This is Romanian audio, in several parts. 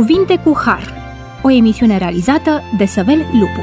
Cuvinte cu Har, o emisiune realizată de Săvel Lupu.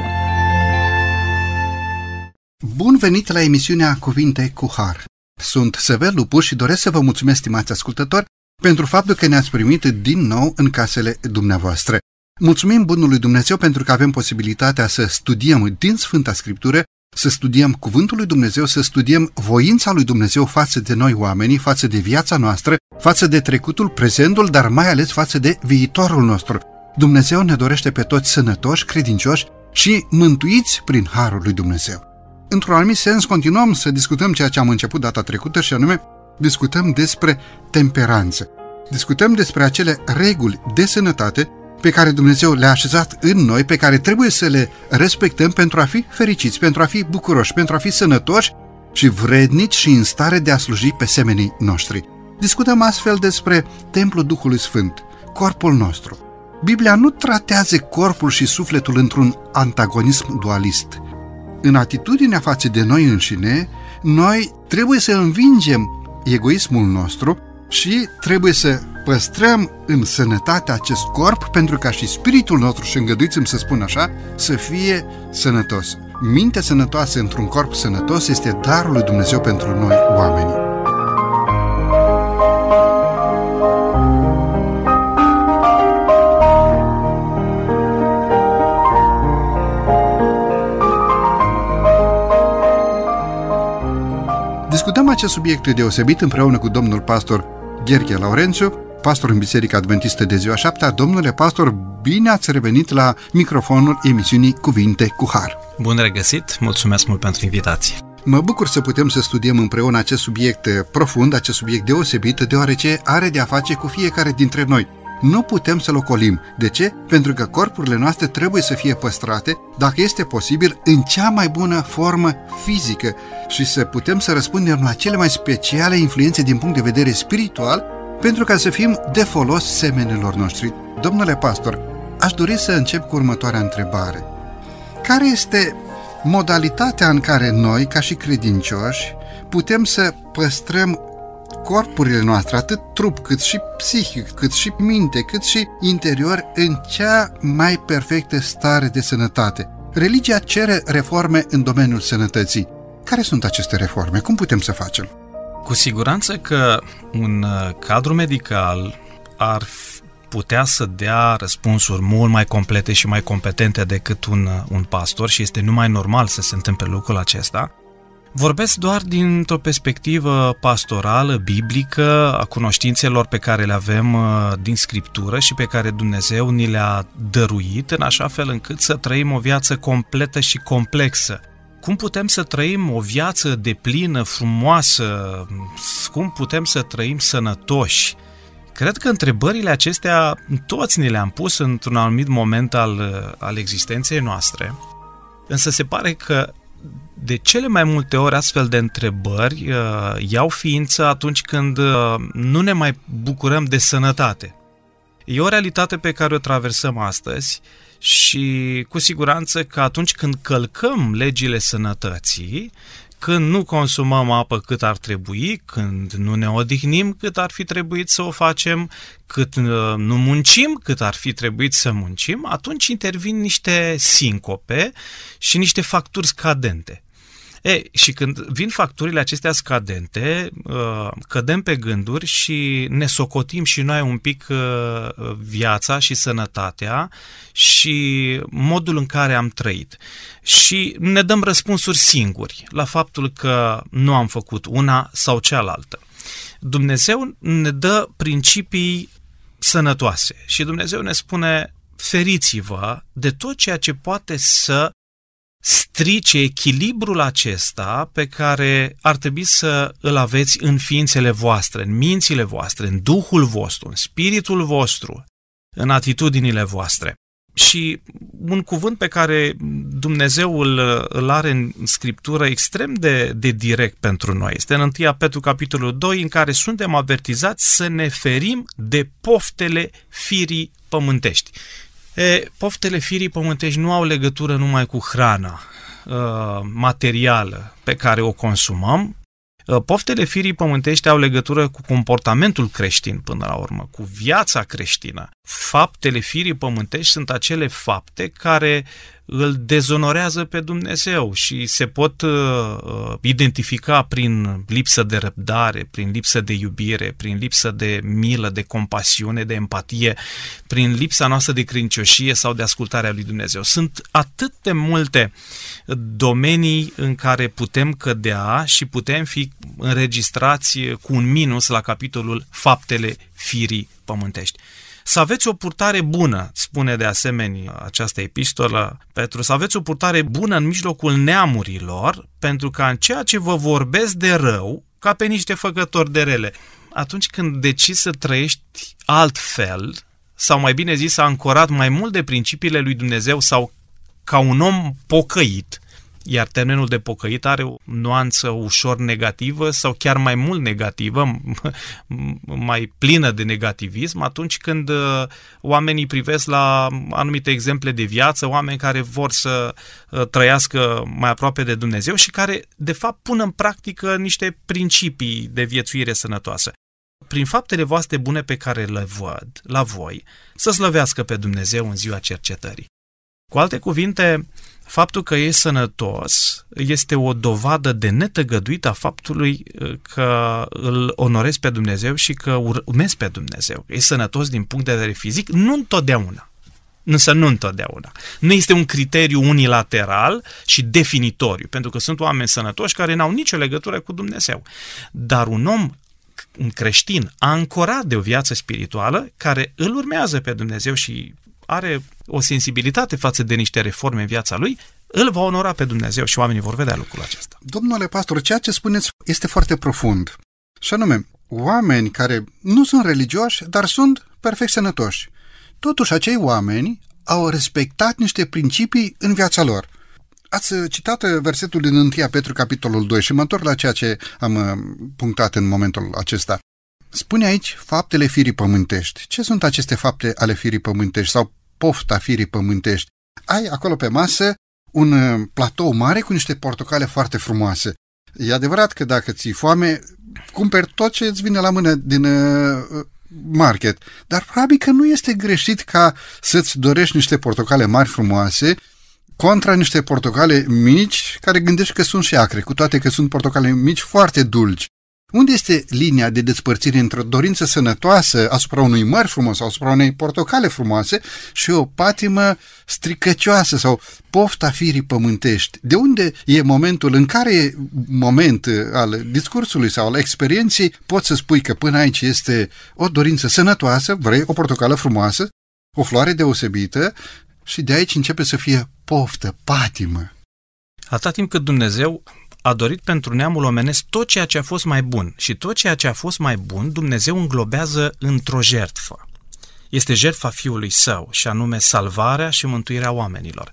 Bun venit la emisiunea Cuvinte cu Har. Sunt Săvel Lupu și doresc să vă mulțumesc, stimați ascultători, pentru faptul că ne-ați primit din nou în casele dumneavoastră. Mulțumim Bunului Dumnezeu pentru că avem posibilitatea să studiem din Sfânta Scriptură, să studiem Cuvântul lui Dumnezeu, să studiem voința lui Dumnezeu față de noi oamenii, față de viața noastră, față de trecutul, prezentul, dar mai ales față de viitorul nostru. Dumnezeu ne dorește pe toți sănătoși, credincioși și mântuiți prin Harul lui Dumnezeu. Într-un anumit sens, continuăm să discutăm ceea ce am început data trecută și anume discutăm despre temperanță. Discutăm despre acele reguli de sănătate pe care Dumnezeu le-a așezat în noi, pe care trebuie să le respectăm pentru a fi fericiți, pentru a fi bucuroși, pentru a fi sănătoși și vrednici și în stare de a sluji pe semenii noștri. Discutăm astfel despre templul Duhului Sfânt, corpul nostru. Biblia nu tratează corpul și sufletul într-un antagonism dualist. În atitudinea față de noi înșine, noi trebuie să învingem egoismul nostru și trebuie să păstrăm în sănătate acest corp pentru ca și spiritul nostru, și îngăduiți să spun așa, să fie sănătos. Mintea sănătoasă într-un corp sănătos este darul lui Dumnezeu pentru noi oamenii. Discutăm acest subiect deosebit împreună cu domnul pastor Gherghe Laurențiu, pastor în Biserica Adventistă de ziua 7 Domnule pastor, bine ați revenit la microfonul emisiunii Cuvinte cu Har. Bun regăsit, mulțumesc mult pentru invitație. Mă bucur să putem să studiem împreună acest subiect profund, acest subiect deosebit, deoarece are de a face cu fiecare dintre noi. Nu putem să-l ocolim. De ce? Pentru că corpurile noastre trebuie să fie păstrate, dacă este posibil, în cea mai bună formă fizică și să putem să răspundem la cele mai speciale influențe din punct de vedere spiritual, pentru ca să fim de folos semenilor noștri. Domnule pastor, aș dori să încep cu următoarea întrebare. Care este modalitatea în care noi, ca și credincioși, putem să păstrăm corpurile noastre, atât trup cât și psihic, cât și minte, cât și interior, în cea mai perfectă stare de sănătate. Religia cere reforme în domeniul sănătății. Care sunt aceste reforme? Cum putem să facem? Cu siguranță că un uh, cadru medical ar putea să dea răspunsuri mult mai complete și mai competente decât un, uh, un pastor și este numai normal să se întâmple lucrul acesta. Vorbesc doar dintr-o perspectivă pastorală, biblică, a cunoștințelor pe care le avem uh, din Scriptură și pe care Dumnezeu ni le-a dăruit, în așa fel încât să trăim o viață completă și complexă. Cum putem să trăim o viață de plină, frumoasă? Cum putem să trăim sănătoși? Cred că întrebările acestea toți ni le-am pus într-un anumit moment al, uh, al existenței noastre, însă se pare că de cele mai multe ori astfel de întrebări uh, iau ființă atunci când uh, nu ne mai bucurăm de sănătate. E o realitate pe care o traversăm astăzi și cu siguranță că atunci când călcăm legile sănătății, când nu consumăm apă cât ar trebui, când nu ne odihnim cât ar fi trebuit să o facem, cât uh, nu muncim cât ar fi trebuit să muncim, atunci intervin niște sincope și niște facturi scadente. E, și când vin facturile acestea scadente, uh, cădem pe gânduri și ne socotim și noi un pic uh, viața și sănătatea și modul în care am trăit. Și ne dăm răspunsuri singuri la faptul că nu am făcut una sau cealaltă. Dumnezeu ne dă principii sănătoase și Dumnezeu ne spune feriți-vă de tot ceea ce poate să strice echilibrul acesta pe care ar trebui să îl aveți în ființele voastre, în mințile voastre, în duhul vostru, în spiritul vostru, în atitudinile voastre. Și un cuvânt pe care Dumnezeu îl, îl are în Scriptură extrem de, de direct pentru noi este în 1 Petru capitolul 2 în care suntem avertizați să ne ferim de poftele firii pământești. E, poftele firii pământești nu au legătură numai cu hrana uh, materială pe care o consumăm, Uh, poftele firii pământești au legătură cu comportamentul creștin până la urmă, cu viața creștină. Faptele firii pământești sunt acele fapte care îl dezonorează pe Dumnezeu și se pot uh, uh, identifica prin lipsă de răbdare, prin lipsă de iubire, prin lipsă de milă, de compasiune, de empatie, prin lipsa noastră de crâncioșie sau de ascultarea lui Dumnezeu. Sunt atât de multe domenii în care putem cădea și putem fi înregistrați cu un minus la capitolul faptele firii pământești. Să aveți o purtare bună, spune de asemenea această epistolă Petru, să aveți o purtare bună în mijlocul neamurilor, pentru că în ceea ce vă vorbesc de rău, ca pe niște făcători de rele. Atunci când decizi să trăiești altfel, sau mai bine zis, a ancorat mai mult de principiile lui Dumnezeu sau ca un om pocăit, iar termenul de pocăit are o nuanță ușor negativă sau chiar mai mult negativă, mai plină de negativism, atunci când uh, oamenii privesc la anumite exemple de viață, oameni care vor să uh, trăiască mai aproape de Dumnezeu și care, de fapt, pun în practică niște principii de viețuire sănătoasă prin faptele voastre bune pe care le văd la voi, să slăvească pe Dumnezeu în ziua cercetării. Cu alte cuvinte, faptul că e sănătos este o dovadă de netăgăduită a faptului uh, că îl onorezi pe Dumnezeu și că urmezi pe Dumnezeu. E sănătos din punct de vedere fizic, nu întotdeauna. Însă nu întotdeauna. Nu este un criteriu unilateral și definitoriu, pentru că sunt oameni sănătoși care n-au nicio legătură cu Dumnezeu. Dar un om un creștin ancorat de o viață spirituală care îl urmează pe Dumnezeu și are o sensibilitate față de niște reforme în viața lui, îl va onora pe Dumnezeu și oamenii vor vedea lucrul acesta. Domnule pastor, ceea ce spuneți este foarte profund. Și anume, oameni care nu sunt religioși, dar sunt perfect sănătoși. Totuși, acei oameni au respectat niște principii în viața lor. Ați citat versetul din 1 Petru, capitolul 2, și mă întorc la ceea ce am uh, punctat în momentul acesta. Spune aici faptele firii pământești. Ce sunt aceste fapte ale firii pământești sau pofta firii pământești? Ai acolo pe masă un uh, platou mare cu niște portocale foarte frumoase. E adevărat că dacă ți-i foame, cumperi tot ce îți vine la mână din uh, market. Dar probabil că nu este greșit ca să-ți dorești niște portocale mari frumoase contra niște portocale mici care gândești că sunt și acre, cu toate că sunt portocale mici foarte dulci. Unde este linia de despărțire între o dorință sănătoasă asupra unui măr frumos sau asupra unei portocale frumoase și o patimă stricăcioasă sau pofta firii pământești? De unde e momentul, în care moment al discursului sau al experienței poți să spui că până aici este o dorință sănătoasă, vrei o portocală frumoasă, o floare deosebită și de aici începe să fie poftă, patimă. Atâta timp cât Dumnezeu a dorit pentru neamul omenesc tot ceea ce a fost mai bun și tot ceea ce a fost mai bun Dumnezeu înglobează într-o jertfă. Este jertfa Fiului Său și anume salvarea și mântuirea oamenilor.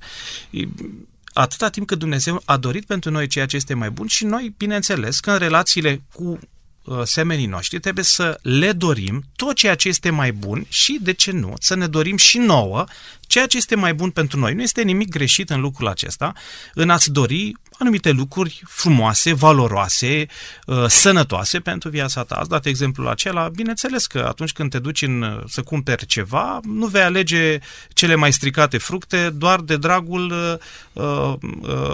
Atâta timp cât Dumnezeu a dorit pentru noi ceea ce este mai bun și noi, bineînțeles, că în relațiile cu uh, semenii noștri trebuie să le dorim tot ceea ce este mai bun și, de ce nu, să ne dorim și nouă ceea ce este mai bun pentru noi. Nu este nimic greșit în lucrul acesta, în a-ți dori anumite lucruri frumoase, valoroase, uh, sănătoase pentru viața ta. Ați dat exemplul acela. Bineînțeles că atunci când te duci în, uh, să cumperi ceva, nu vei alege cele mai stricate fructe doar de dragul, uh,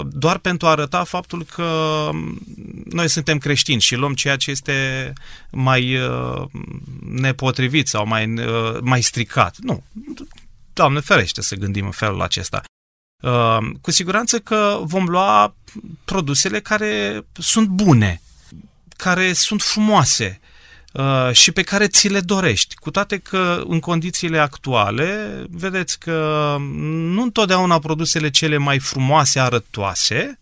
doar pentru a arăta faptul că um, noi suntem creștini și luăm ceea ce este mai nepotrivit sau mai, mai stricat. Nu. Doamne ferește să gândim în felul acesta. Uh, cu siguranță că vom lua produsele care sunt bune, care sunt frumoase uh, și pe care ți le dorești. Cu toate că în condițiile actuale, vedeți că nu întotdeauna produsele cele mai frumoase, arătoase,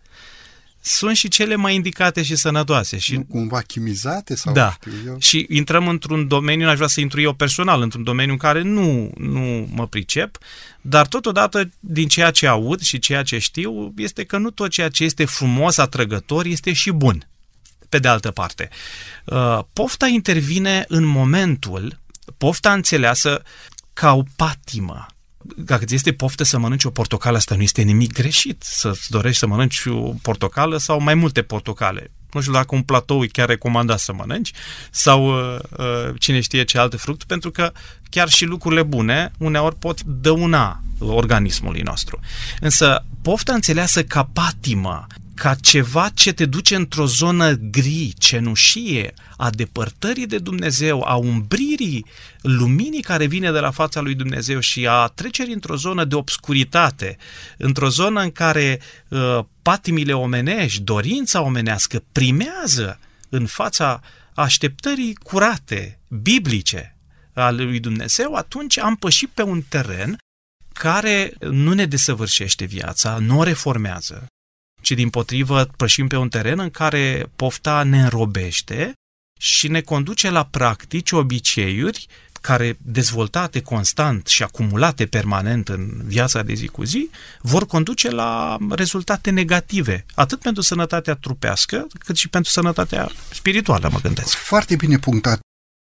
sunt și cele mai indicate și sănătoase. Și, nu cumva chimizate? Sau da. Știu eu? Și intrăm într-un domeniu, aș vrea să intru eu personal, într-un domeniu în care nu, nu mă pricep, dar totodată din ceea ce aud și ceea ce știu este că nu tot ceea ce este frumos, atrăgător, este și bun. Pe de altă parte, uh, pofta intervine în momentul, pofta înțeleasă ca o patimă, dacă ți este poftă să mănânci o portocală, asta nu este nimic greșit. Să-ți dorești să mănânci o portocală sau mai multe portocale. nu știu dacă un platou e chiar recomandat să mănânci, sau uh, uh, cine știe ce alte fructe, pentru că chiar și lucrurile bune uneori pot dăuna organismului nostru. Însă pofta înțeleasă ca patimă, ca ceva ce te duce într-o zonă gri, cenușie, a depărtării de Dumnezeu, a umbririi luminii care vine de la fața lui Dumnezeu și a trecerii într-o zonă de obscuritate, într-o zonă în care uh, patimile omenești, dorința omenească primează în fața așteptării curate, biblice ale lui Dumnezeu, atunci am pășit pe un teren care nu ne desăvârșește viața, nu o reformează, ci din potrivă pășim pe un teren în care pofta ne înrobește și ne conduce la practici, obiceiuri care, dezvoltate constant și acumulate permanent în viața de zi cu zi, vor conduce la rezultate negative, atât pentru sănătatea trupească, cât și pentru sănătatea spirituală, mă gândesc. Foarte bine punctat.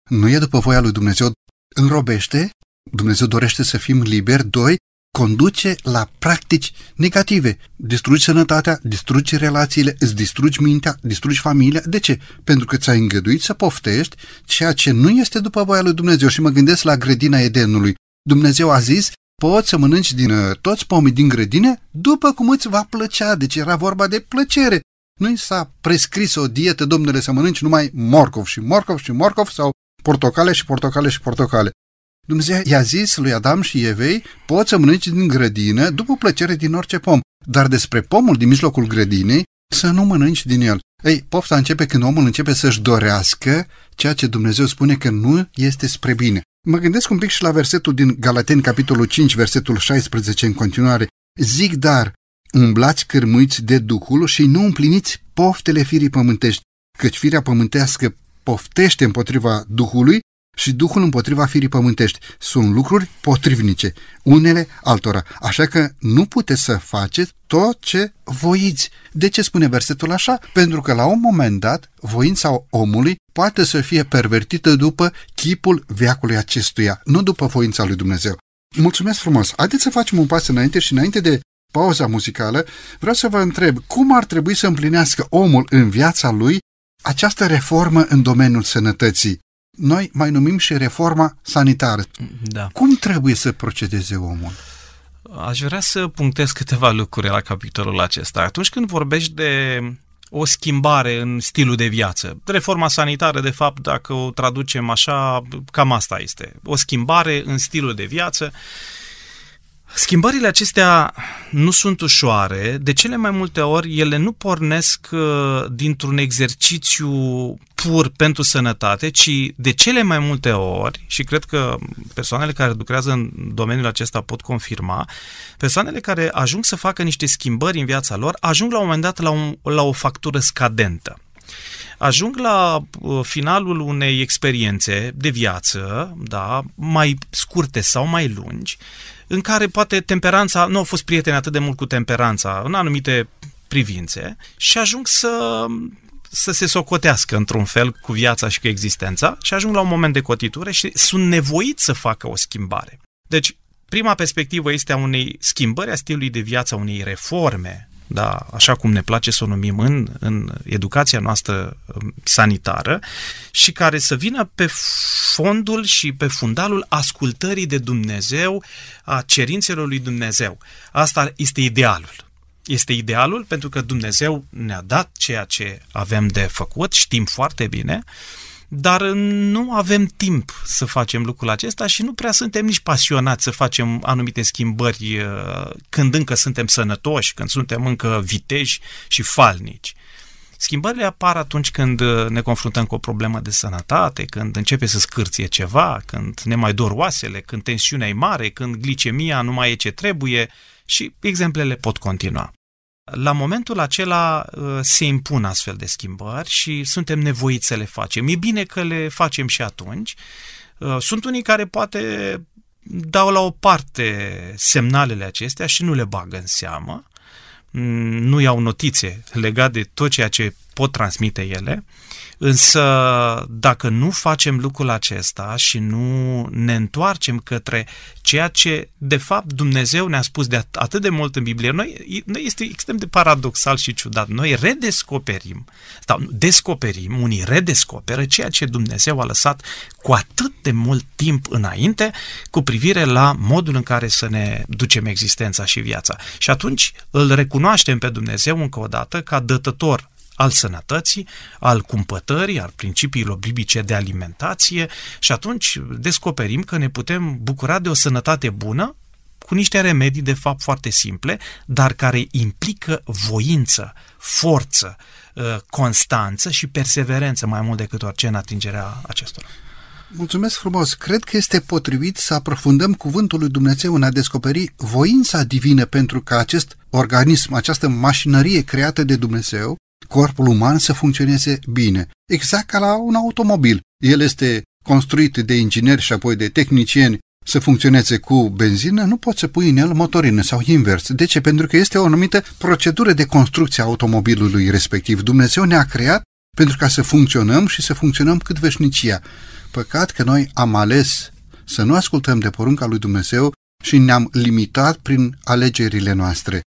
Nu e după voia lui Dumnezeu, înrobește, Dumnezeu dorește să fim liberi, doi, conduce la practici negative. Distrugi sănătatea, distrugi relațiile, îți distrugi mintea, distrugi familia. De ce? Pentru că ți-ai îngăduit să poftești ceea ce nu este după voia lui Dumnezeu. Și mă gândesc la grădina Edenului. Dumnezeu a zis, poți să mănânci din uh, toți pomii din grădine după cum îți va plăcea. Deci era vorba de plăcere. Nu i s-a prescris o dietă, domnule, să mănânci numai morcov și morcov și morcov sau portocale și portocale și portocale. Dumnezeu i-a zis lui Adam și Evei, poți să mănânci din grădină după plăcere din orice pom, dar despre pomul din mijlocul grădinei să nu mănânci din el. Ei, pofta începe când omul începe să-și dorească ceea ce Dumnezeu spune că nu este spre bine. Mă gândesc un pic și la versetul din Galateni, capitolul 5, versetul 16 în continuare. Zic dar, umblați cârmuiți de Duhul și nu împliniți poftele firii pământești, căci firea pământească poftește împotriva Duhului și Duhul împotriva firii pământești. Sunt lucruri potrivnice, unele altora. Așa că nu puteți să faceți tot ce voiți. De ce spune versetul așa? Pentru că la un moment dat, voința omului poate să fie pervertită după chipul veacului acestuia, nu după voința lui Dumnezeu. Mulțumesc frumos! Haideți să facem un pas înainte și înainte de pauza muzicală, vreau să vă întreb cum ar trebui să împlinească omul în viața lui această reformă în domeniul sănătății noi mai numim și reforma sanitară. Da. Cum trebuie să procedeze omul? Aș vrea să punctez câteva lucruri la capitolul acesta. Atunci când vorbești de o schimbare în stilul de viață. Reforma sanitară, de fapt, dacă o traducem așa, cam asta este. O schimbare în stilul de viață Schimbările acestea nu sunt ușoare, de cele mai multe ori ele nu pornesc uh, dintr-un exercițiu pur pentru sănătate, ci de cele mai multe ori, și cred că persoanele care lucrează în domeniul acesta pot confirma, persoanele care ajung să facă niște schimbări în viața lor, ajung la un moment dat la, un, la o factură scadentă. Ajung la uh, finalul unei experiențe de viață, da, mai scurte sau mai lungi, în care poate temperanța, nu au fost prieteni atât de mult cu temperanța în anumite privințe și ajung să să se socotească într-un fel cu viața și cu existența și ajung la un moment de cotitură și sunt nevoiți să facă o schimbare. Deci, prima perspectivă este a unei schimbări a stilului de viață, a unei reforme da, așa cum ne place să o numim în, în educația noastră um, sanitară, și care să vină pe fondul și pe fundalul ascultării de Dumnezeu, a cerințelor lui Dumnezeu. Asta este idealul. Este idealul pentru că Dumnezeu ne-a dat ceea ce avem de făcut, știm foarte bine, dar nu avem timp să facem lucrul acesta și nu prea suntem nici pasionați să facem anumite schimbări uh, când încă suntem sănătoși, când suntem încă viteji și falnici. Schimbările apar atunci când uh, ne confruntăm cu o problemă de sănătate, când începe să scârție ceva, când ne mai dor oasele, când tensiunea e mare, când glicemia nu mai e ce trebuie și exemplele pot continua. La momentul acela uh, se impun astfel de schimbări și suntem nevoiți să le facem. E bine că le facem și atunci. Uh, sunt unii care poate dau la o parte semnalele acestea și nu le bagă în seamă, mm, nu iau notițe legat de tot ceea ce pot transmite ele, însă dacă nu facem lucrul acesta și nu ne întoarcem către ceea ce de fapt Dumnezeu ne-a spus de atât de mult în Biblie, noi, noi este extrem de paradoxal și ciudat, noi redescoperim, sau descoperim, unii redescoperă ceea ce Dumnezeu a lăsat cu atât de mult timp înainte cu privire la modul în care să ne ducem existența și viața. Și atunci îl recunoaștem pe Dumnezeu încă o dată ca dătător al sănătății, al cumpătării, al principiilor biblice de alimentație și atunci descoperim că ne putem bucura de o sănătate bună cu niște remedii de fapt foarte simple, dar care implică voință, forță, uh, constanță și perseverență mai mult decât orice în atingerea acestora. Mulțumesc frumos! Cred că este potrivit să aprofundăm cuvântul lui Dumnezeu în a descoperi voința divină pentru ca acest organism, această mașinărie creată de Dumnezeu, corpul uman să funcționeze bine. Exact ca la un automobil. El este construit de ingineri și apoi de tehnicieni să funcționeze cu benzină, nu poți să pui în el motorină sau invers. De ce? Pentru că este o anumită procedură de construcție a automobilului respectiv. Dumnezeu ne-a creat pentru ca să funcționăm și să funcționăm cât veșnicia. Păcat că noi am ales să nu ascultăm de porunca lui Dumnezeu și ne-am limitat prin alegerile noastre.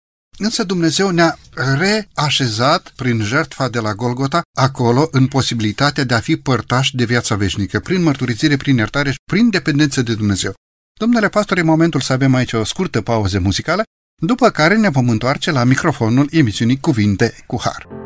Însă Dumnezeu ne-a reașezat prin jertfa de la Golgota acolo în posibilitatea de a fi părtași de viața veșnică, prin mărturisire, prin iertare și prin dependență de Dumnezeu. Domnule pastor, e momentul să avem aici o scurtă pauză muzicală, după care ne vom întoarce la microfonul emisiunii Cuvinte cu Har.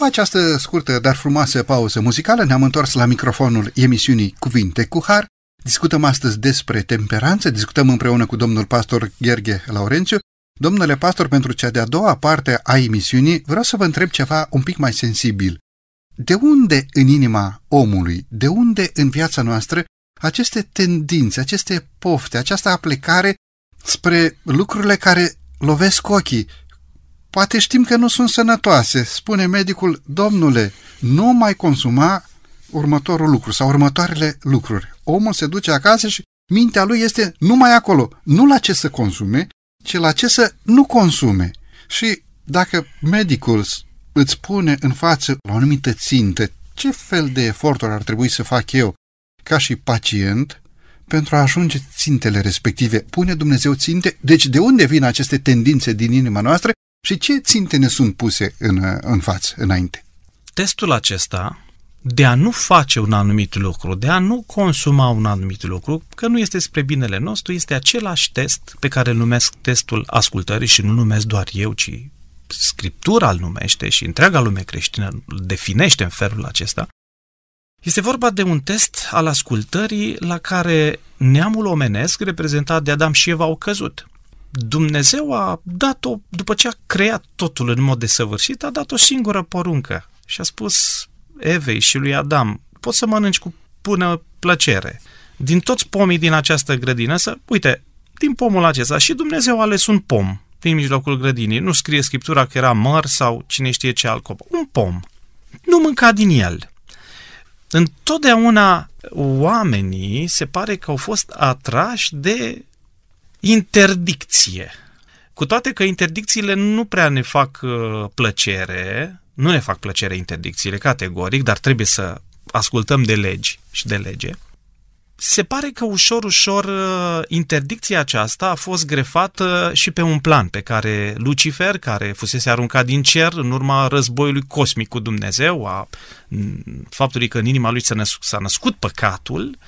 După această scurtă, dar frumoasă pauză muzicală, ne-am întors la microfonul emisiunii Cuvinte cu Har. Discutăm astăzi despre temperanță, discutăm împreună cu domnul pastor Gherghe Laurențiu. Domnule pastor, pentru cea de-a doua parte a emisiunii, vreau să vă întreb ceva un pic mai sensibil. De unde în inima omului, de unde în viața noastră, aceste tendințe, aceste pofte, această aplicare spre lucrurile care lovesc ochii, Poate știm că nu sunt sănătoase. Spune medicul, domnule, nu mai consuma următorul lucru sau următoarele lucruri. Omul se duce acasă și mintea lui este numai acolo, nu la ce să consume, ci la ce să nu consume. Și Dacă medicul îți pune în față o anumită țintă, ce fel de eforturi ar trebui să fac eu ca și pacient pentru a ajunge țintele respective? Pune Dumnezeu ținte? Deci de unde vin aceste tendințe din inima noastră și ce ținte ne sunt puse în, în față, înainte? Testul acesta de a nu face un anumit lucru, de a nu consuma un anumit lucru, că nu este spre binele nostru, este același test pe care îl numesc testul ascultării și nu numesc doar eu, ci Scriptura îl numește și întreaga lume creștină îl definește în felul acesta. Este vorba de un test al ascultării la care neamul omenesc, reprezentat de Adam și Eva, au căzut. Dumnezeu a dat-o, după ce a creat totul în mod desăvârșit, a dat o singură poruncă și a spus Evei și lui Adam, poți să mănânci cu bună plăcere. Din toți pomii din această grădină, să, uite, din pomul acesta și Dumnezeu a ales un pom din mijlocul grădinii. Nu scrie Scriptura că era măr sau cine știe ce alt copac. Un pom. Nu mânca din el. Întotdeauna oamenii se pare că au fost atrași de interdicție. Cu toate că interdicțiile nu prea ne fac uh, plăcere, nu ne fac plăcere interdicțiile categoric, dar trebuie să ascultăm de legi și de lege. Se pare că ușor, ușor uh, interdicția aceasta a fost grefată și pe un plan pe care Lucifer, care fusese aruncat din cer în urma războiului cosmic cu Dumnezeu, a faptului că în inima lui s-a născut, s-a născut păcatul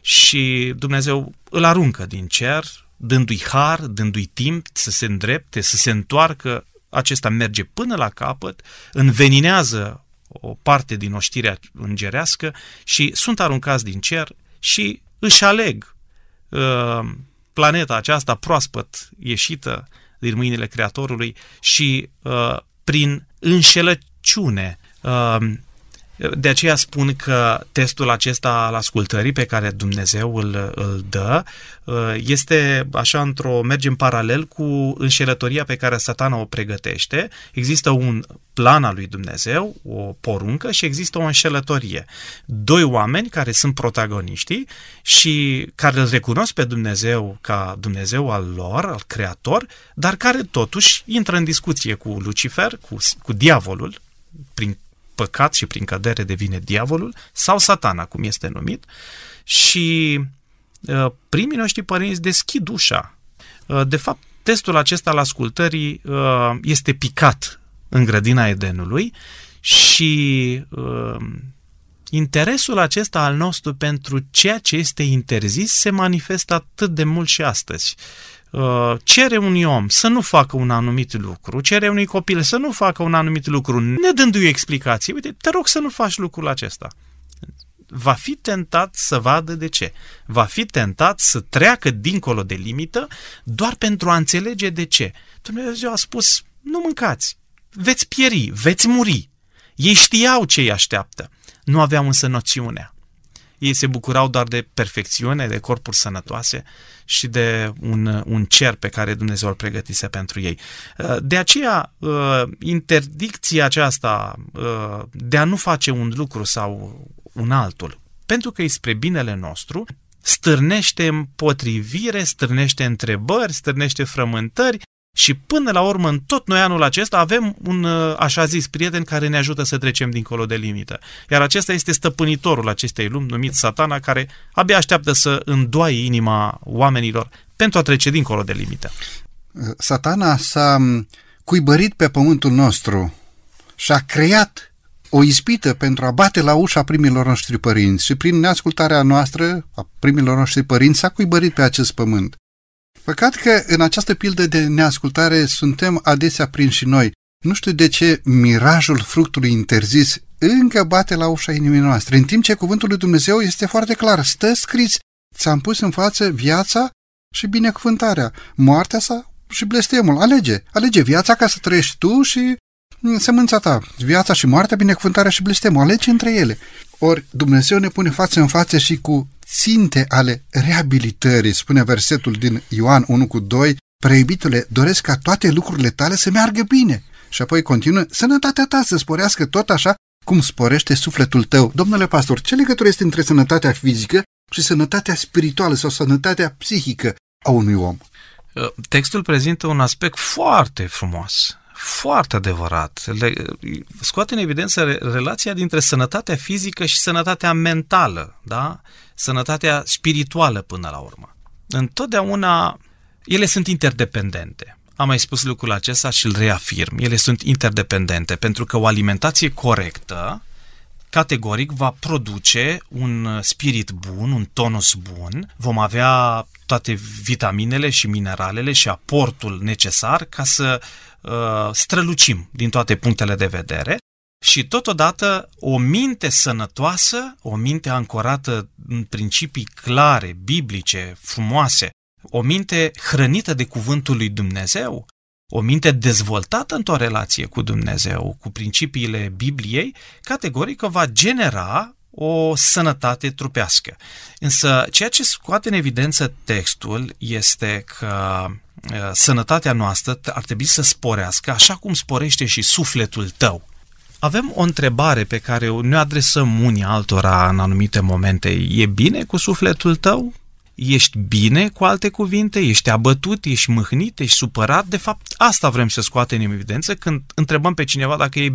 și Dumnezeu îl aruncă din cer, dându-i har, dându-i timp să se îndrepte, să se întoarcă acesta merge până la capăt, înveninează o parte din oștirea îngerească și sunt aruncați din cer și își aleg uh, planeta aceasta proaspăt ieșită din mâinile Creatorului și uh, prin înșelăciune uh, de aceea spun că testul acesta al ascultării pe care Dumnezeu îl, îl dă uh, este așa într-o, merge în paralel cu înșelătoria pe care satana o pregătește. Există un plan al lui Dumnezeu, o poruncă și există o înșelătorie. Doi oameni care sunt protagoniștii și care îl recunosc pe Dumnezeu ca Dumnezeu al lor, al creator, dar care totuși intră în discuție cu Lucifer, cu, cu diavolul, prin păcat și prin cădere devine diavolul sau satana, cum este numit, și uh, primii noștri părinți deschid ușa. Uh, de fapt, testul acesta al ascultării uh, este picat în grădina Edenului și interesul acesta al nostru pentru ceea ce este interzis se manifestă atât de mult și astăzi. Uh, cere unui om să nu facă un anumit lucru, cere unui copil să nu facă un anumit lucru, ne dându-i explicații, uite, te rog să nu faci lucrul acesta. Va fi tentat să vadă de ce. Va fi tentat să treacă dincolo de limită doar pentru a înțelege de ce. Dumnezeu a spus, nu mâncați, veți pieri, veți muri. Ei știau ce îi așteaptă, nu aveau însă noțiunea. Ei se bucurau doar de perfecțiune, de corpuri sănătoase și de un, un cer pe care Dumnezeu îl pregătise pentru ei. De aceea, interdicția aceasta de a nu face un lucru sau un altul, pentru că e spre binele nostru, stârnește împotrivire, stârnește întrebări, stârnește frământări și până la urmă, în tot noi anul acesta, avem un uh, așa zis prieten care ne ajută să trecem dincolo de limită. Iar acesta este stăpânitorul acestei lumi, numit satana, care abia așteaptă să îndoaie inima oamenilor pentru a trece dincolo de limită. Satana s-a um, cuibărit pe pământul nostru și a creat o ispită pentru a bate la ușa primilor noștri părinți și prin neascultarea noastră, a primilor noștri părinți, s-a cuibărit pe acest pământ. Păcat că în această pildă de neascultare suntem adesea prinși noi. Nu știu de ce mirajul fructului interzis încă bate la ușa inimii noastre, în timp ce cuvântul lui Dumnezeu este foarte clar. Stă scris, ți-am pus în față viața și binecuvântarea, moartea sa și blestemul. Alege, alege viața ca să trăiești tu și sămânța ta, viața și moartea, binecuvântarea și blestemul. Alege între ele. Ori Dumnezeu ne pune față în față și cu ținte ale reabilitării, spune versetul din Ioan 1 cu 2, Preiubitule, doresc ca toate lucrurile tale să meargă bine. Și apoi continuă, sănătatea ta să sporească tot așa cum sporește sufletul tău. Domnule pastor, ce legătură este între sănătatea fizică și sănătatea spirituală sau sănătatea psihică a unui om? Textul prezintă un aspect foarte frumos Foarte adevărat. Le, scoate în evidență relația dintre sănătatea fizică și sănătatea mentală, da? Sănătatea spirituală până la urmă. Întotdeauna ele sunt interdependente. Am mai spus lucrul acesta și îl reafirm. Ele sunt interdependente pentru că o alimentație corectă categoric va produce un spirit bun, un tonus bun, vom avea toate vitaminele și mineralele și aportul necesar ca să uh, strălucim din toate punctele de vedere. Și totodată o minte sănătoasă, o minte ancorată în principii clare, biblice, frumoase, o minte hrănită de cuvântul lui Dumnezeu, o minte dezvoltată într-o relație cu Dumnezeu, cu principiile Bibliei, categoric va genera o sănătate trupească. Însă, ceea ce scoate în evidență textul este că uh, sănătatea noastră ar trebui să sporească așa cum sporește și sufletul tău. Avem o întrebare pe care ne adresăm unii altora în anumite momente. E bine cu sufletul tău? Ești bine, cu alte cuvinte? Ești abătut? Ești mâhnit? Ești supărat? De fapt, asta vrem să scoatem în evidență când întrebăm pe cineva dacă e,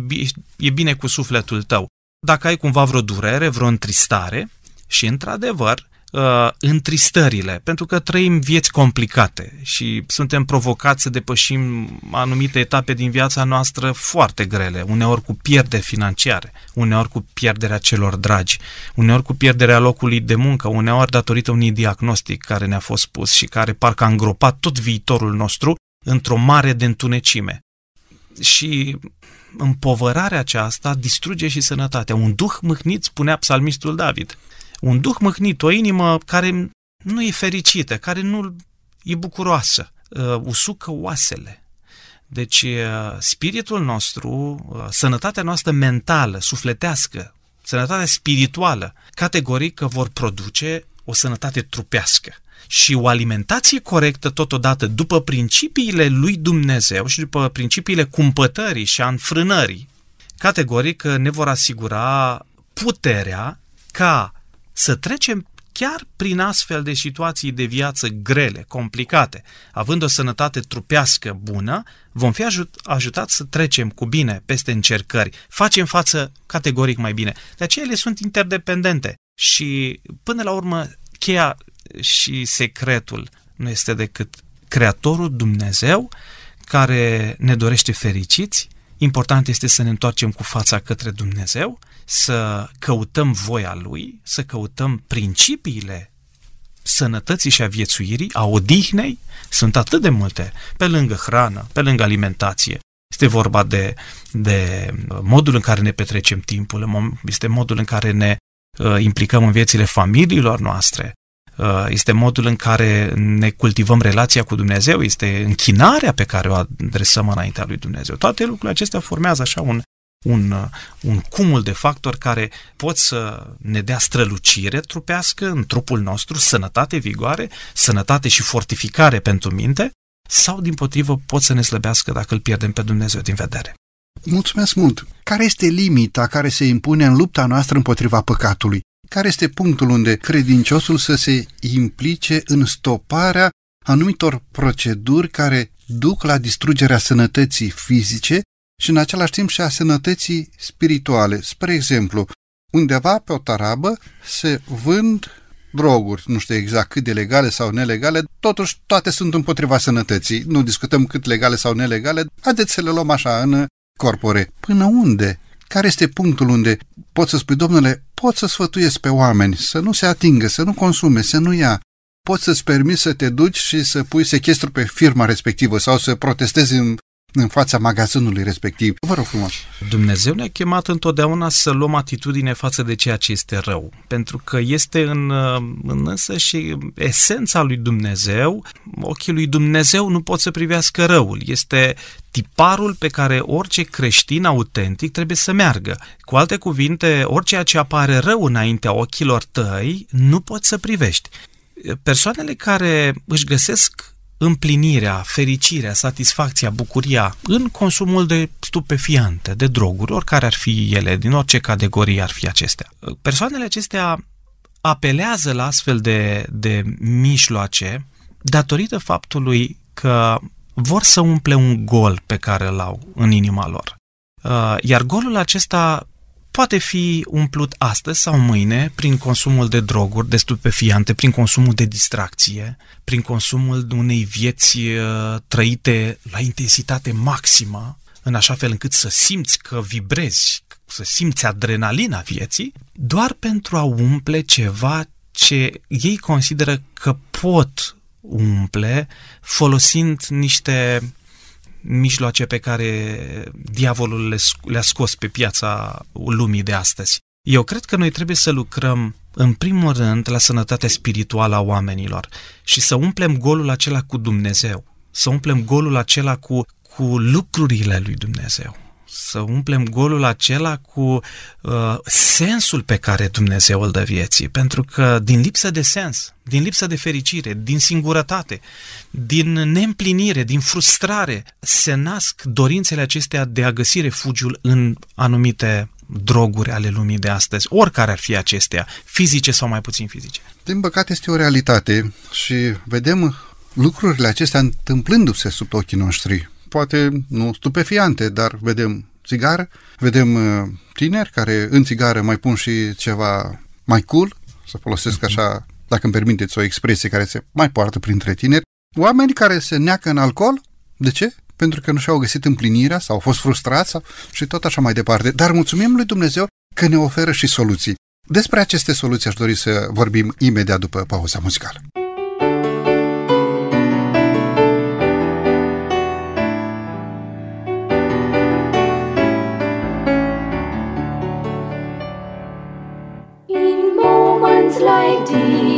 e bine cu sufletul tău. Dacă ai cumva vreo durere, vreo întristare și, într-adevăr, uh, întristările, pentru că trăim vieți complicate și suntem provocați să depășim anumite etape din viața noastră foarte grele, uneori cu pierderi financiare, uneori cu pierderea celor dragi, uneori cu pierderea locului de muncă, uneori datorită unui diagnostic care ne-a fost pus și care parcă a îngropat tot viitorul nostru într-o mare de întunecime. Și împovărarea aceasta distruge și sănătatea. Un duh mâhnit, spunea psalmistul David un duh mâhnit, o inimă care nu e fericită, care nu e bucuroasă, uh, usucă oasele. Deci uh, spiritul nostru, uh, sănătatea noastră mentală, sufletească, sănătatea spirituală, categoric vor produce o sănătate trupească. Și o alimentație corectă totodată după principiile lui Dumnezeu și după principiile cumpătării și a înfrânării, categoric ne vor asigura puterea ca să trecem chiar prin astfel de situații de viață grele, complicate, având o sănătate trupească bună, vom fi ajut, ajutați să trecem cu bine peste încercări, facem față categoric mai bine. De aceea ele sunt interdependente și până la urmă cheia și secretul nu este decât Creatorul Dumnezeu care ne dorește fericiți. Important este să ne întoarcem cu fața către Dumnezeu să căutăm voia Lui, să căutăm principiile sănătății și a viețuirii, a odihnei, sunt atât de multe, pe lângă hrană, pe lângă alimentație. Este vorba de, de modul în care ne petrecem timpul, este modul în care ne uh, implicăm în viețile familiilor noastre, uh, este modul în care ne cultivăm relația cu Dumnezeu, este închinarea pe care o adresăm înaintea lui Dumnezeu. Toate lucrurile acestea formează așa un, un, uh, un cumul de factori care pot să ne dea strălucire trupească în trupul nostru, sănătate, vigoare, sănătate și fortificare pentru minte, sau, din potrivă, pot să ne slăbească dacă îl pierdem pe Dumnezeu din vedere. Mulțumesc mult! Care este limita care se impune în lupta noastră împotriva păcatului? Care este punctul unde credinciosul să se implice în stoparea anumitor proceduri care duc la distrugerea sănătății fizice și în același timp și a sănătății spirituale. Spre exemplu, undeva pe o tarabă se vând droguri, nu știu exact cât de legale sau nelegale, totuși toate sunt împotriva sănătății. Nu discutăm cât legale sau nelegale, haideți să le luăm așa în corpore. Până unde? Care este punctul unde poți să spui, domnule, pot să sfătuiesc pe oameni să nu se atingă, să nu consume, să nu ia. Poți să-ți permiți să te duci și să pui sechestru pe firma respectivă sau să protestezi în în fața magazinului respectiv. Vă rog frumos. Dumnezeu ne-a chemat întotdeauna să luăm atitudine față de ceea ce este rău, pentru că este în, în însă și esența lui Dumnezeu, ochii lui Dumnezeu nu pot să privească răul. Este tiparul pe care orice creștin autentic trebuie să meargă. Cu alte cuvinte, orice ce apare rău înaintea ochilor tăi, nu poți să privești. Persoanele care își găsesc împlinirea, fericirea, satisfacția, bucuria în consumul de stupefiante, de droguri, oricare ar fi ele, din orice categorie ar fi acestea. Persoanele acestea apelează la astfel de, de mișloace datorită faptului că vor să umple un gol pe care îl au în inima lor. Uh, iar golul acesta poate fi umplut astăzi sau mâine prin consumul de droguri, de stupefiante, prin consumul de distracție, prin consumul unei vieți uh, trăite la intensitate maximă, în așa fel încât să simți că vibrezi, să simți adrenalina vieții, doar pentru a umple ceva ce ei consideră că pot umple folosind niște mijloace pe care diavolul le-a scos pe piața lumii de astăzi. Eu cred că noi trebuie să lucrăm în primul rând la sănătatea spirituală a oamenilor și să umplem golul acela cu Dumnezeu, să umplem golul acela cu, cu lucrurile lui Dumnezeu să umplem golul acela cu uh, sensul pe care Dumnezeu îl dă vieții. Pentru că din lipsă de sens, din lipsă de fericire, din singurătate, din neîmplinire, din frustrare, se nasc dorințele acestea de a găsi refugiul în anumite droguri ale lumii de astăzi, oricare ar fi acestea, fizice sau mai puțin fizice. Din păcate este o realitate și vedem lucrurile acestea întâmplându-se sub ochii noștri poate nu stupefiante, dar vedem țigară, vedem uh, tineri care în țigară mai pun și ceva mai cool, să folosesc mhm. așa, dacă îmi permiteți o expresie care se mai poartă printre tineri, oameni care se neacă în alcool, de ce? Pentru că nu și-au găsit împlinirea sau au fost frustrați sau, și tot așa mai departe. Dar mulțumim lui Dumnezeu că ne oferă și soluții. Despre aceste soluții aș dori să vorbim imediat după pauza muzicală. like deep.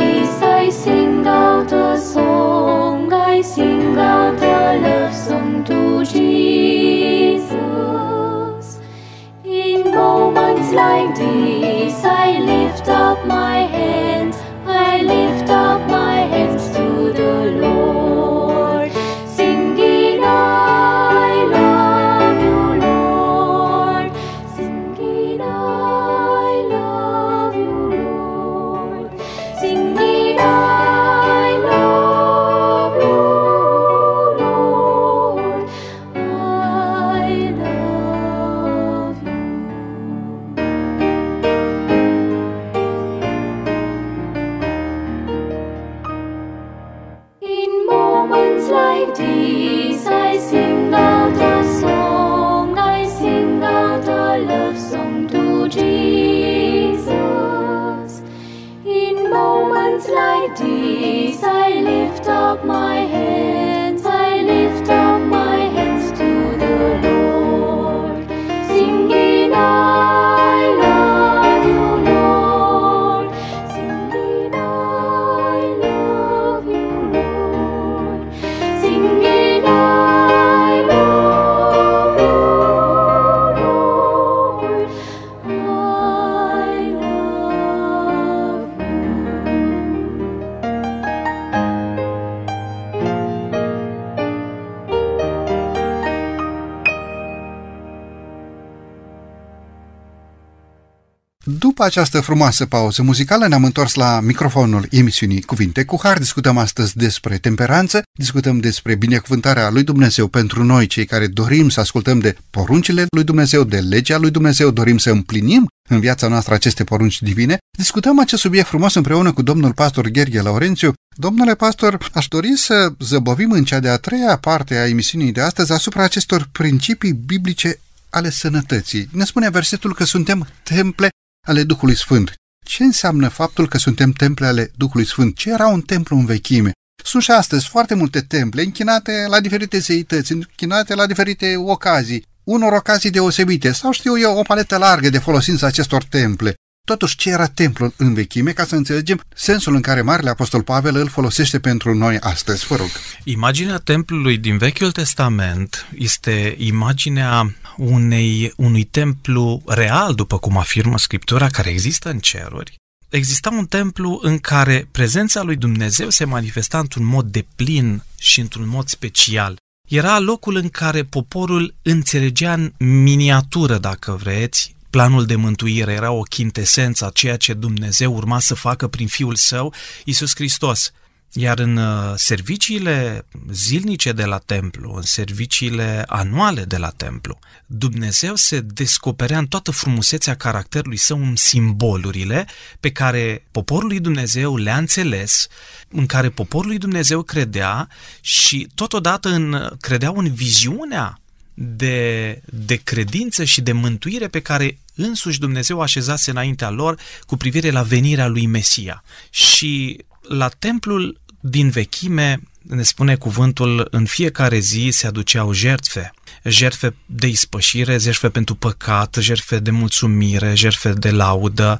După această frumoasă pauză muzicală ne-am întors la microfonul emisiunii Cuvinte cu Har. Discutăm astăzi despre temperanță, discutăm despre binecuvântarea lui Dumnezeu pentru noi, cei care dorim să ascultăm de poruncile lui Dumnezeu, de legea lui Dumnezeu, dorim să împlinim în viața noastră aceste porunci divine. Discutăm acest subiect frumos împreună cu domnul pastor Gherghe Laurențiu. Domnule pastor, aș dori să zăbovim în cea de-a treia parte a emisiunii de astăzi asupra acestor principii biblice ale sănătății. Ne spune versetul că suntem temple ale Duhului Sfânt. Ce înseamnă faptul că suntem temple ale Duhului Sfânt? Ce era un templu în vechime? Sunt și astăzi foarte multe temple închinate la diferite zeități, închinate la diferite ocazii, unor ocazii deosebite, sau știu eu, o paletă largă de folosință acestor temple. Totuși, ce era templul în vechime, ca să înțelegem sensul în care Marele Apostol Pavel îl folosește pentru noi astăzi. Vă rog. Imaginea templului din Vechiul Testament este imaginea unei, unui templu real, după cum afirmă Scriptura, care există în ceruri. Exista un templu în care prezența lui Dumnezeu se manifesta într-un mod deplin și într-un mod special. Era locul în care poporul înțelegea în miniatură, dacă vreți, planul de mântuire, era o chintesență a ceea ce Dumnezeu urma să facă prin Fiul Său, Isus Hristos. Iar în uh, serviciile zilnice de la templu, în serviciile anuale de la templu, Dumnezeu se descoperea în toată frumusețea caracterului său în simbolurile pe care poporul lui Dumnezeu le-a înțeles, în care poporul lui Dumnezeu credea și totodată în, credeau în viziunea de, de credință și de mântuire pe care însuși Dumnezeu așezase înaintea lor cu privire la venirea lui Mesia. Și la templul din vechime, ne spune cuvântul, în fiecare zi se aduceau jertfe, jertfe de ispășire, jertfe pentru păcat, jertfe de mulțumire, jertfe de laudă.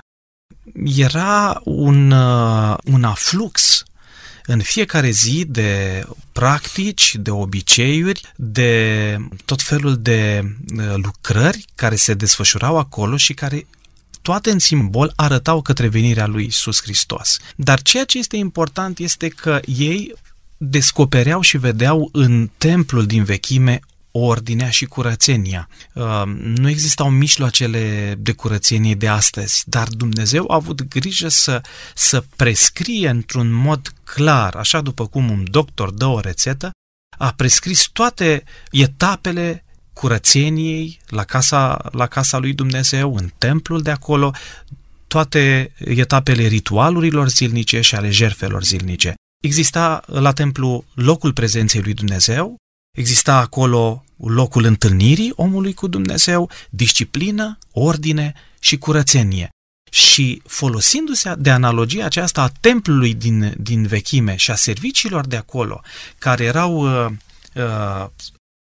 Era un, uh, un aflux în fiecare zi de practici, de obiceiuri, de tot felul de uh, lucrări care se desfășurau acolo și care toate în simbol arătau către venirea lui Isus Hristos. Dar ceea ce este important este că ei descopereau și vedeau în templul din vechime ordinea și curățenia. Uh, nu existau mijloacele de curățenie de astăzi, dar Dumnezeu a avut grijă să, să prescrie într-un mod clar, așa după cum un doctor dă o rețetă, a prescris toate etapele curățeniei la casa, la casa lui Dumnezeu, în templul de acolo, toate etapele ritualurilor zilnice și ale jerfelor zilnice. Exista la templu locul prezenței lui Dumnezeu, exista acolo locul întâlnirii omului cu Dumnezeu, disciplină, ordine și curățenie. Și folosindu-se de analogia aceasta a templului din, din vechime și a serviciilor de acolo, care erau uh, uh,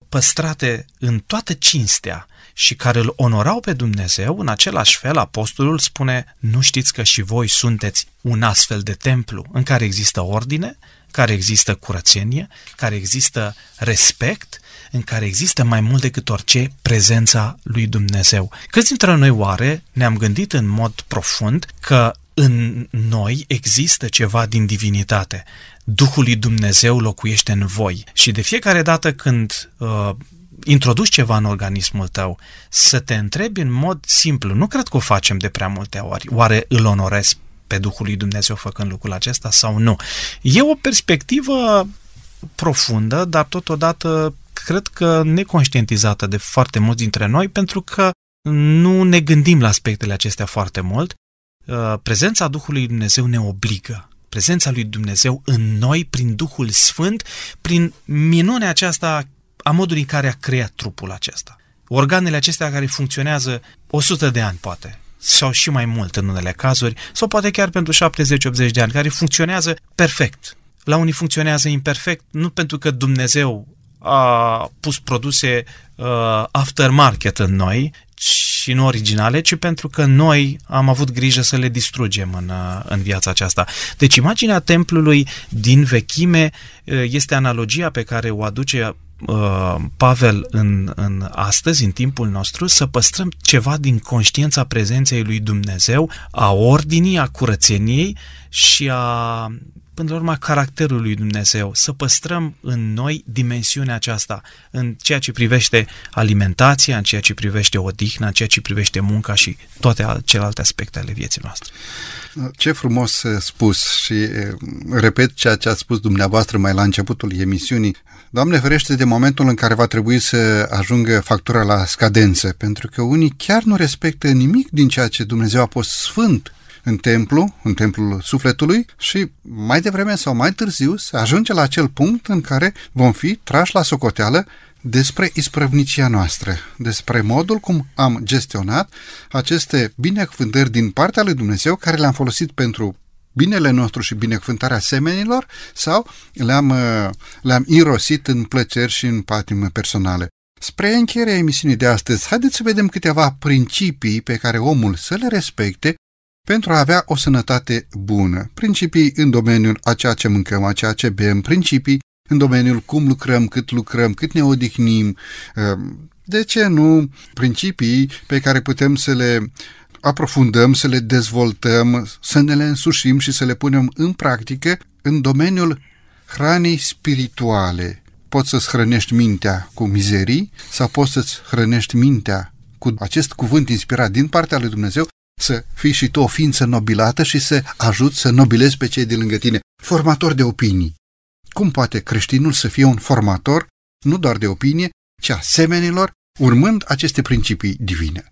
păstrate în toată cinstea și care îl onorau pe Dumnezeu, în același fel apostolul spune, nu știți că și voi sunteți un astfel de templu în care există ordine, care există curățenie, care există respect, în care există mai mult decât orice prezența lui Dumnezeu. Câți dintre noi oare ne-am gândit în mod profund că în noi există ceva din divinitate. Duhul lui Dumnezeu locuiește în voi și de fiecare dată când uh, introduci ceva în organismul tău, să te întrebi în mod simplu, nu cred că o facem de prea multe ori, oare îl onorez pe Duhul lui Dumnezeu făcând lucrul acesta sau nu. E o perspectivă profundă, dar totodată cred că neconștientizată de foarte mulți dintre noi, pentru că nu ne gândim la aspectele acestea foarte mult. Uh, prezența Duhului Dumnezeu ne obligă. Prezența lui Dumnezeu în noi, prin Duhul Sfânt, prin minunea aceasta a modului în care a creat trupul acesta. Organele acestea care funcționează 100 de ani, poate, sau și mai mult în unele cazuri, sau poate chiar pentru 70-80 de ani, care funcționează perfect. La unii funcționează imperfect, nu pentru că Dumnezeu a pus produse uh, aftermarket în noi și nu originale, ci pentru că noi am avut grijă să le distrugem în, uh, în viața aceasta. Deci imaginea templului din vechime uh, este analogia pe care o aduce uh, Pavel în, în astăzi, în timpul nostru, să păstrăm ceva din conștiința prezenței lui Dumnezeu, a ordinii, a curățeniei și a până la urmă, caracterul lui Dumnezeu, să păstrăm în noi dimensiunea aceasta, în ceea ce privește alimentația, în ceea ce privește odihna, în ceea ce privește munca și toate celelalte aspecte ale vieții noastre. Ce frumos spus și repet ceea ce a spus dumneavoastră mai la începutul emisiunii. Doamne ferește de momentul în care va trebui să ajungă factura la scadență, pentru că unii chiar nu respectă nimic din ceea ce Dumnezeu a pus sfânt în templu, în templul sufletului și mai devreme sau mai târziu se ajunge la acel punct în care vom fi trași la socoteală despre isprăvnicia noastră, despre modul cum am gestionat aceste binecuvântări din partea lui Dumnezeu care le-am folosit pentru binele nostru și binecuvântarea semenilor sau le-am, le-am irosit în plăceri și în patime personale. Spre încheierea emisiunii de astăzi, haideți să vedem câteva principii pe care omul să le respecte pentru a avea o sănătate bună. Principii în domeniul a ceea ce mâncăm, a ceea ce bem, principii în domeniul cum lucrăm, cât lucrăm, cât ne odihnim, ehm, de ce nu principii pe care putem să le aprofundăm, să le dezvoltăm, să ne le însușim și să le punem în practică în domeniul hranei spirituale. Poți să-ți hrănești mintea cu mizerii sau poți să-ți hrănești mintea cu acest cuvânt inspirat din partea lui Dumnezeu să fii și tu o ființă nobilată și să ajuți să nobilezi pe cei de lângă tine. formator de opinii. Cum poate creștinul să fie un formator, nu doar de opinie, ci a semenilor, urmând aceste principii divine?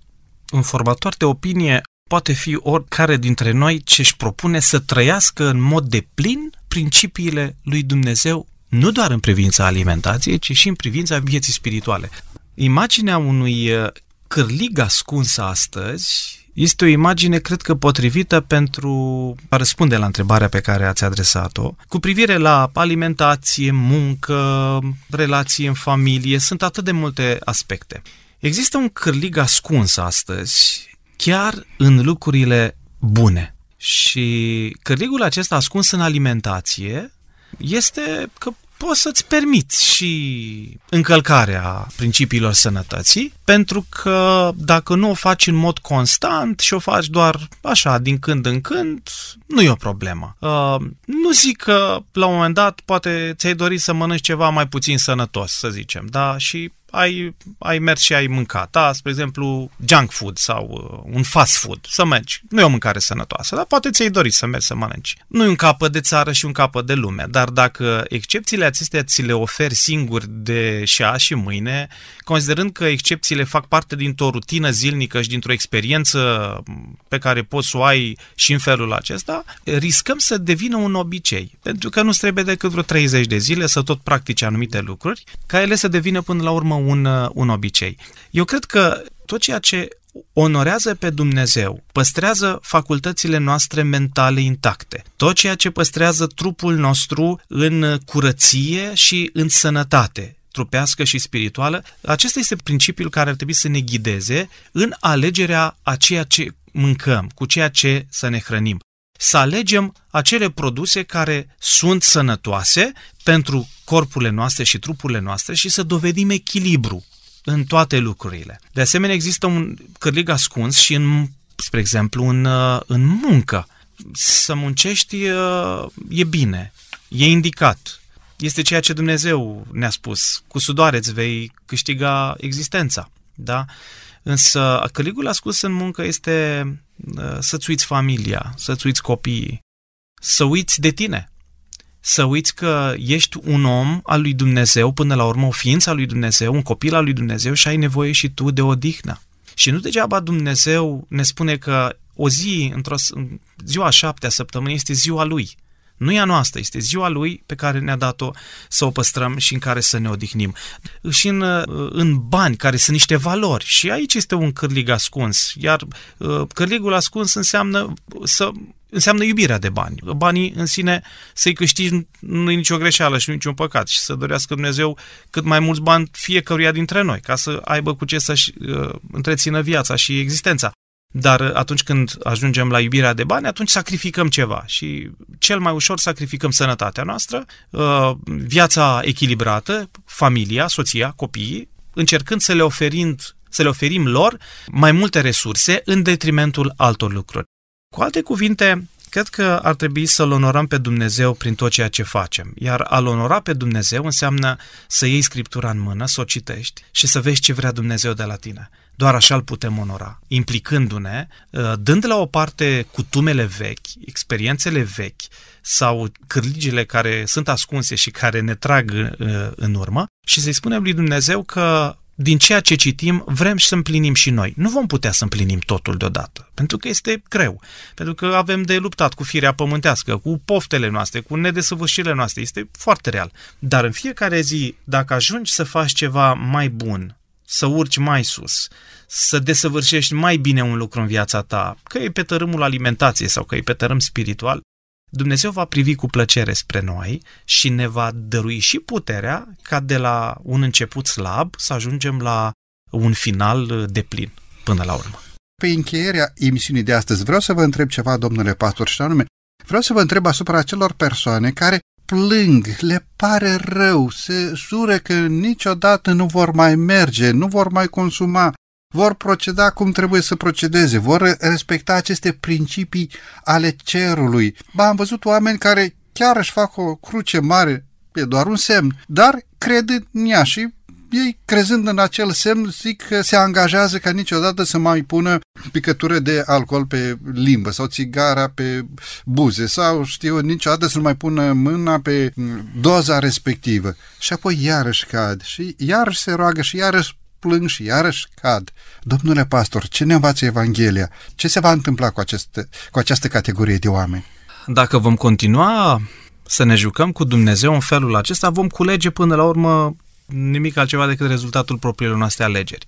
Un formator de opinie poate fi oricare dintre noi ce își propune să trăiască în mod de plin principiile lui Dumnezeu, nu doar în privința alimentației, ci și în privința vieții spirituale. Imaginea unui uh, cârlig ascuns astăzi este o imagine, cred că, potrivită pentru a răspunde la întrebarea pe care ați adresat-o. Cu privire la alimentație, muncă, relații în familie, sunt atât de multe aspecte. Există un cârlig ascuns astăzi, chiar în lucrurile bune. Și cârligul acesta ascuns în alimentație este că poți să-ți permiți și încălcarea principiilor sănătății, pentru că dacă nu o faci în mod constant și o faci doar așa, din când în când, nu e o problemă. Uh, nu zic că la un moment dat poate ți-ai dorit să mănânci ceva mai puțin sănătos, să zicem, da? Și ai, ai mers și ai mâncat, da? spre exemplu, junk food sau uh, un fast food, să mergi. Nu e o mâncare sănătoasă, dar poate ți-ai dorit să mergi să mănânci. Nu e un capăt de țară și un capăt de lume, dar dacă excepțiile acestea ți le oferi singuri de și azi și mâine, considerând că excepțiile fac parte dintr-o rutină zilnică și dintr-o experiență pe care poți să o ai și în felul acesta, riscăm să devină un obicei. Pentru că nu trebuie decât vreo 30 de zile să tot practici anumite lucruri, ca ele să devină până la urmă un, uh, un obicei. Eu cred că tot ceea ce onorează pe Dumnezeu, păstrează facultățile noastre mentale intacte. Tot ceea ce păstrează trupul nostru în curăție și în sănătate, trupească și spirituală, acesta este principiul care ar trebui să ne ghideze în alegerea a ceea ce mâncăm, cu ceea ce să ne hrănim. Să alegem acele produse care sunt sănătoase pentru corpurile noastre și trupurile noastre și să dovedim echilibru în toate lucrurile. De asemenea, există un cârlig ascuns și în, spre exemplu, în, uh, în muncă. Să muncești uh, e bine, e indicat. Este ceea ce Dumnezeu ne-a spus. Cu sudoare îți vei câștiga existența. Da? Însă cârligul ascuns în muncă este uh, să-ți uiți familia, să-ți uiți copiii, să uiți de tine să uiți că ești un om al lui Dumnezeu, până la urmă o ființă al lui Dumnezeu, un copil al lui Dumnezeu și ai nevoie și tu de odihnă. Și nu degeaba Dumnezeu ne spune că o zi, într-o ziua șaptea săptămânii, este ziua lui. Nu e a noastră, este ziua lui pe care ne-a dat-o să o păstrăm și în care să ne odihnim. Și în, în bani, care sunt niște valori. Și aici este un cârlig ascuns. Iar uh, cârligul ascuns înseamnă să înseamnă iubirea de bani. Banii în sine să-i câștigi nu e nicio greșeală și nu niciun păcat și să dorească Dumnezeu cât mai mulți bani fiecăruia dintre noi, ca să aibă cu ce să-și uh, întrețină viața și existența. Dar atunci când ajungem la iubirea de bani, atunci sacrificăm ceva și cel mai ușor sacrificăm sănătatea noastră, uh, viața echilibrată, familia, soția, copiii, încercând să le oferind să le oferim lor mai multe resurse în detrimentul altor lucruri. Cu alte cuvinte, cred că ar trebui să-L onorăm pe Dumnezeu prin tot ceea ce facem. Iar a-L onora pe Dumnezeu înseamnă să iei Scriptura în mână, să o citești și să vezi ce vrea Dumnezeu de la tine. Doar așa îl putem onora, implicându-ne, uh, dând la o parte cutumele vechi, experiențele vechi sau cârligile care sunt ascunse și care ne trag uh, în urmă și să-i spunem lui Dumnezeu că din ceea ce citim, vrem să împlinim și noi. Nu vom putea să împlinim totul deodată, pentru că este greu, pentru că avem de luptat cu firea pământească, cu poftele noastre, cu nedesăvârșirile noastre, este foarte real. Dar în fiecare zi, dacă ajungi să faci ceva mai bun, să urci mai sus, să desăvârșești mai bine un lucru în viața ta, că e pe tărâmul alimentației sau că e pe tărâm spiritual, Dumnezeu va privi cu plăcere spre noi și ne va dărui și puterea ca de la un început slab să ajungem la un final de plin până la urmă. Pe încheierea emisiunii de astăzi vreau să vă întreb ceva, domnule pastor, și anume, vreau să vă întreb asupra acelor persoane care plâng, le pare rău, se jură că niciodată nu vor mai merge, nu vor mai consuma, vor proceda cum trebuie să procedeze, vor respecta aceste principii ale cerului. Ba, am văzut oameni care chiar își fac o cruce mare, e doar un semn, dar cred în ea și ei, crezând în acel semn, zic că se angajează ca niciodată să mai pună picătură de alcool pe limbă sau țigara pe buze sau știu, niciodată să nu mai pună mâna pe doza respectivă. Și apoi iarăși cad și iarăși se roagă și iarăși plâng și iarăși cad. Domnule pastor, ce ne învață Evanghelia? Ce se va întâmpla cu, aceste, cu această categorie de oameni? Dacă vom continua să ne jucăm cu Dumnezeu în felul acesta, vom culege până la urmă nimic altceva decât rezultatul propriilor noastre alegeri.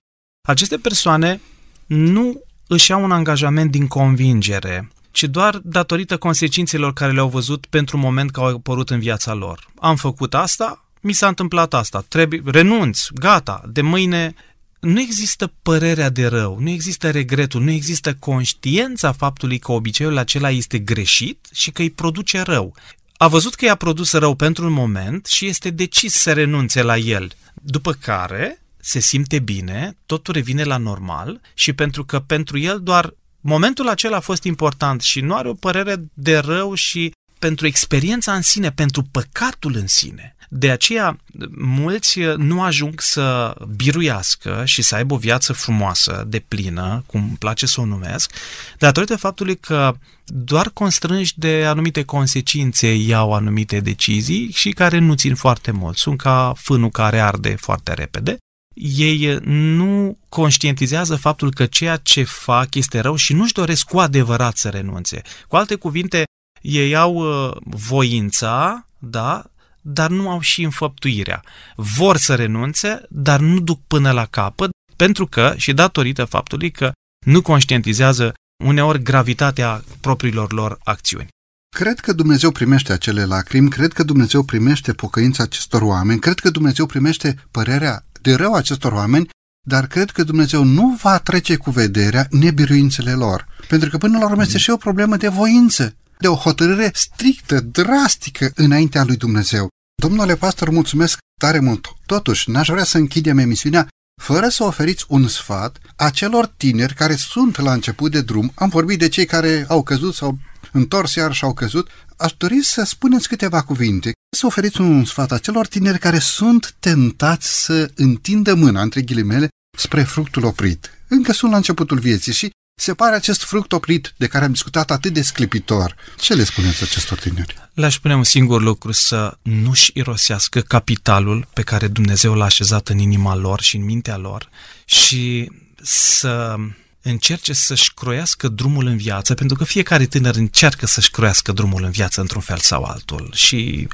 Aceste persoane nu își iau un angajament din convingere, ci doar datorită consecințelor care le-au văzut pentru un moment că au apărut în viața lor. Am făcut asta, mi s-a întâmplat asta, trebuie, renunț, gata, de mâine nu există părerea de rău, nu există regretul, nu există conștiența faptului că obiceiul acela este greșit și că îi produce rău. A văzut că i-a produs rău pentru un moment și este decis să renunțe la el. După care se simte bine, totul revine la normal și pentru că pentru el doar momentul acela a fost important și nu are o părere de rău și pentru experiența în sine, pentru păcatul în sine. De aceea, mulți nu ajung să biruiască și să aibă o viață frumoasă, de plină, cum îmi place să o numesc, datorită faptului că doar constrânși de anumite consecințe iau anumite decizii și care nu țin foarte mult. Sunt ca fânul care arde foarte repede. Ei nu conștientizează faptul că ceea ce fac este rău și nu-și doresc cu adevărat să renunțe. Cu alte cuvinte, ei au uh, voința, da, dar nu au și înfăptuirea. Vor să renunțe, dar nu duc până la capăt, pentru că, și datorită faptului că nu conștientizează uneori gravitatea propriilor lor acțiuni. Cred că Dumnezeu primește acele lacrimi, cred că Dumnezeu primește pocăința acestor oameni, cred că Dumnezeu primește părerea de rău acestor oameni, dar cred că Dumnezeu nu va trece cu vederea nebiruințele lor. Pentru că până la urmă este și o problemă de voință de o hotărâre strictă, drastică înaintea lui Dumnezeu. Domnule pastor, mulțumesc tare mult. Totuși, n-aș vrea să închidem emisiunea fără să oferiți un sfat acelor tineri care sunt la început de drum. Am vorbit de cei care au căzut sau întors iar și au căzut. Aș dori să spuneți câteva cuvinte, să oferiți un sfat acelor tineri care sunt tentați să întindă mâna, între ghilimele, spre fructul oprit. Încă sunt la începutul vieții și se pare acest fruct oprit de care am discutat atât de sclipitor. Ce le spuneți acestor tineri? Le-aș spune un singur lucru, să nu-și irosească capitalul pe care Dumnezeu l-a așezat în inima lor și în mintea lor și să încerce să-și croiască drumul în viață, pentru că fiecare tânăr încearcă să-și croiască drumul în viață într-un fel sau altul. Și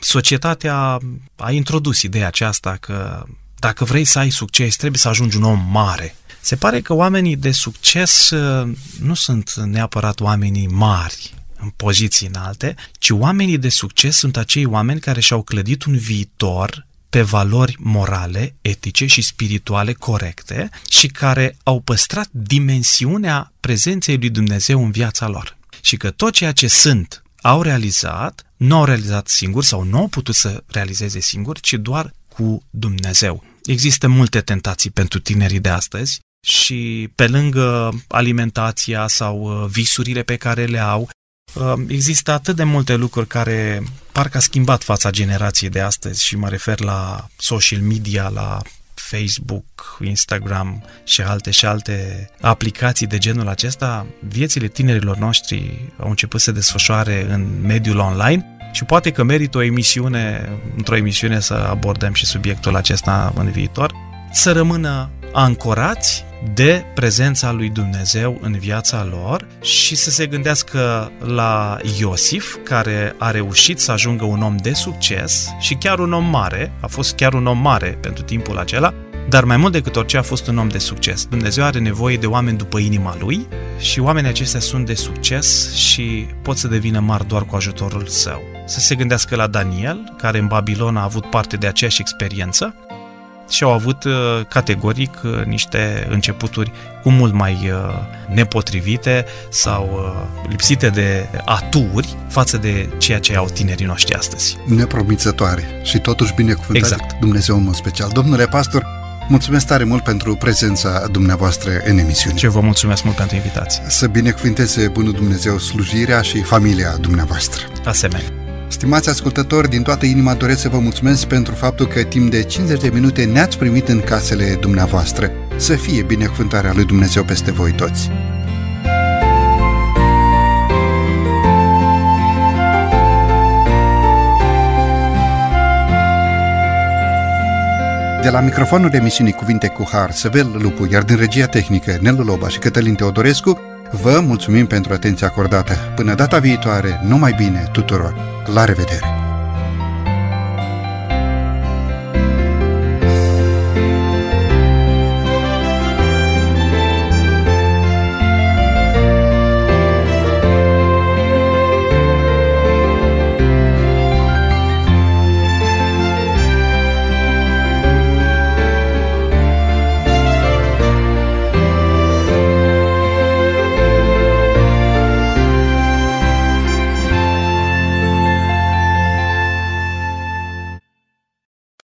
societatea a introdus ideea aceasta că dacă vrei să ai succes, trebuie să ajungi un om mare. Se pare că oamenii de succes uh, nu sunt neapărat oamenii mari, în poziții înalte, ci oamenii de succes sunt acei oameni care și-au clădit un viitor pe valori morale, etice și spirituale corecte și care au păstrat dimensiunea prezenței lui Dumnezeu în viața lor. Și că tot ceea ce sunt au realizat, nu au realizat singur sau nu au putut să realizeze singur, ci doar cu Dumnezeu. Există multe tentații pentru tinerii de astăzi și pe lângă alimentația sau uh, visurile pe care le au, uh, există atât de multe lucruri care parcă a schimbat fața generației de astăzi și mă refer la social media, la Facebook, Instagram și alte și alte aplicații de genul acesta, viețile tinerilor noștri au început să se desfășoare în mediul online și poate că merită o emisiune, într-o emisiune să abordăm și subiectul acesta în viitor, să rămână ancorați de prezența lui Dumnezeu în viața lor și să se gândească la Iosif, care a reușit să ajungă un om de succes și chiar un om mare, a fost chiar un om mare pentru timpul acela, dar mai mult decât orice a fost un om de succes. Dumnezeu are nevoie de oameni după inima lui și oamenii aceștia sunt de succes și pot să devină mari doar cu ajutorul său. Să se gândească la Daniel, care în Babilon a avut parte de aceeași experiență și au avut uh, categoric uh, niște începuturi cu mult mai uh, nepotrivite sau lipsite de aturi față de ceea ce au tinerii noștri astăzi. Nepromițătoare și totuși binecuvântat exact. Dumnezeu în mod special. Domnule pastor, mulțumesc tare mult pentru prezența dumneavoastră în emisiune. Și vă mulțumesc mult pentru invitație. Să binecuvânteze Bunul Dumnezeu slujirea și familia dumneavoastră. Asemenea. Stimați ascultători, din toată inima doresc să vă mulțumesc pentru faptul că timp de 50 de minute ne-ați primit în casele dumneavoastră. Să fie binecuvântarea lui Dumnezeu peste voi toți! De la microfonul emisiunii Cuvinte cu Har, Săvel Lupu, iar din regia tehnică Nelu Loba și Cătălin Teodorescu, vă mulțumim pentru atenția acordată. Până data viitoare, numai bine tuturor! La revedere!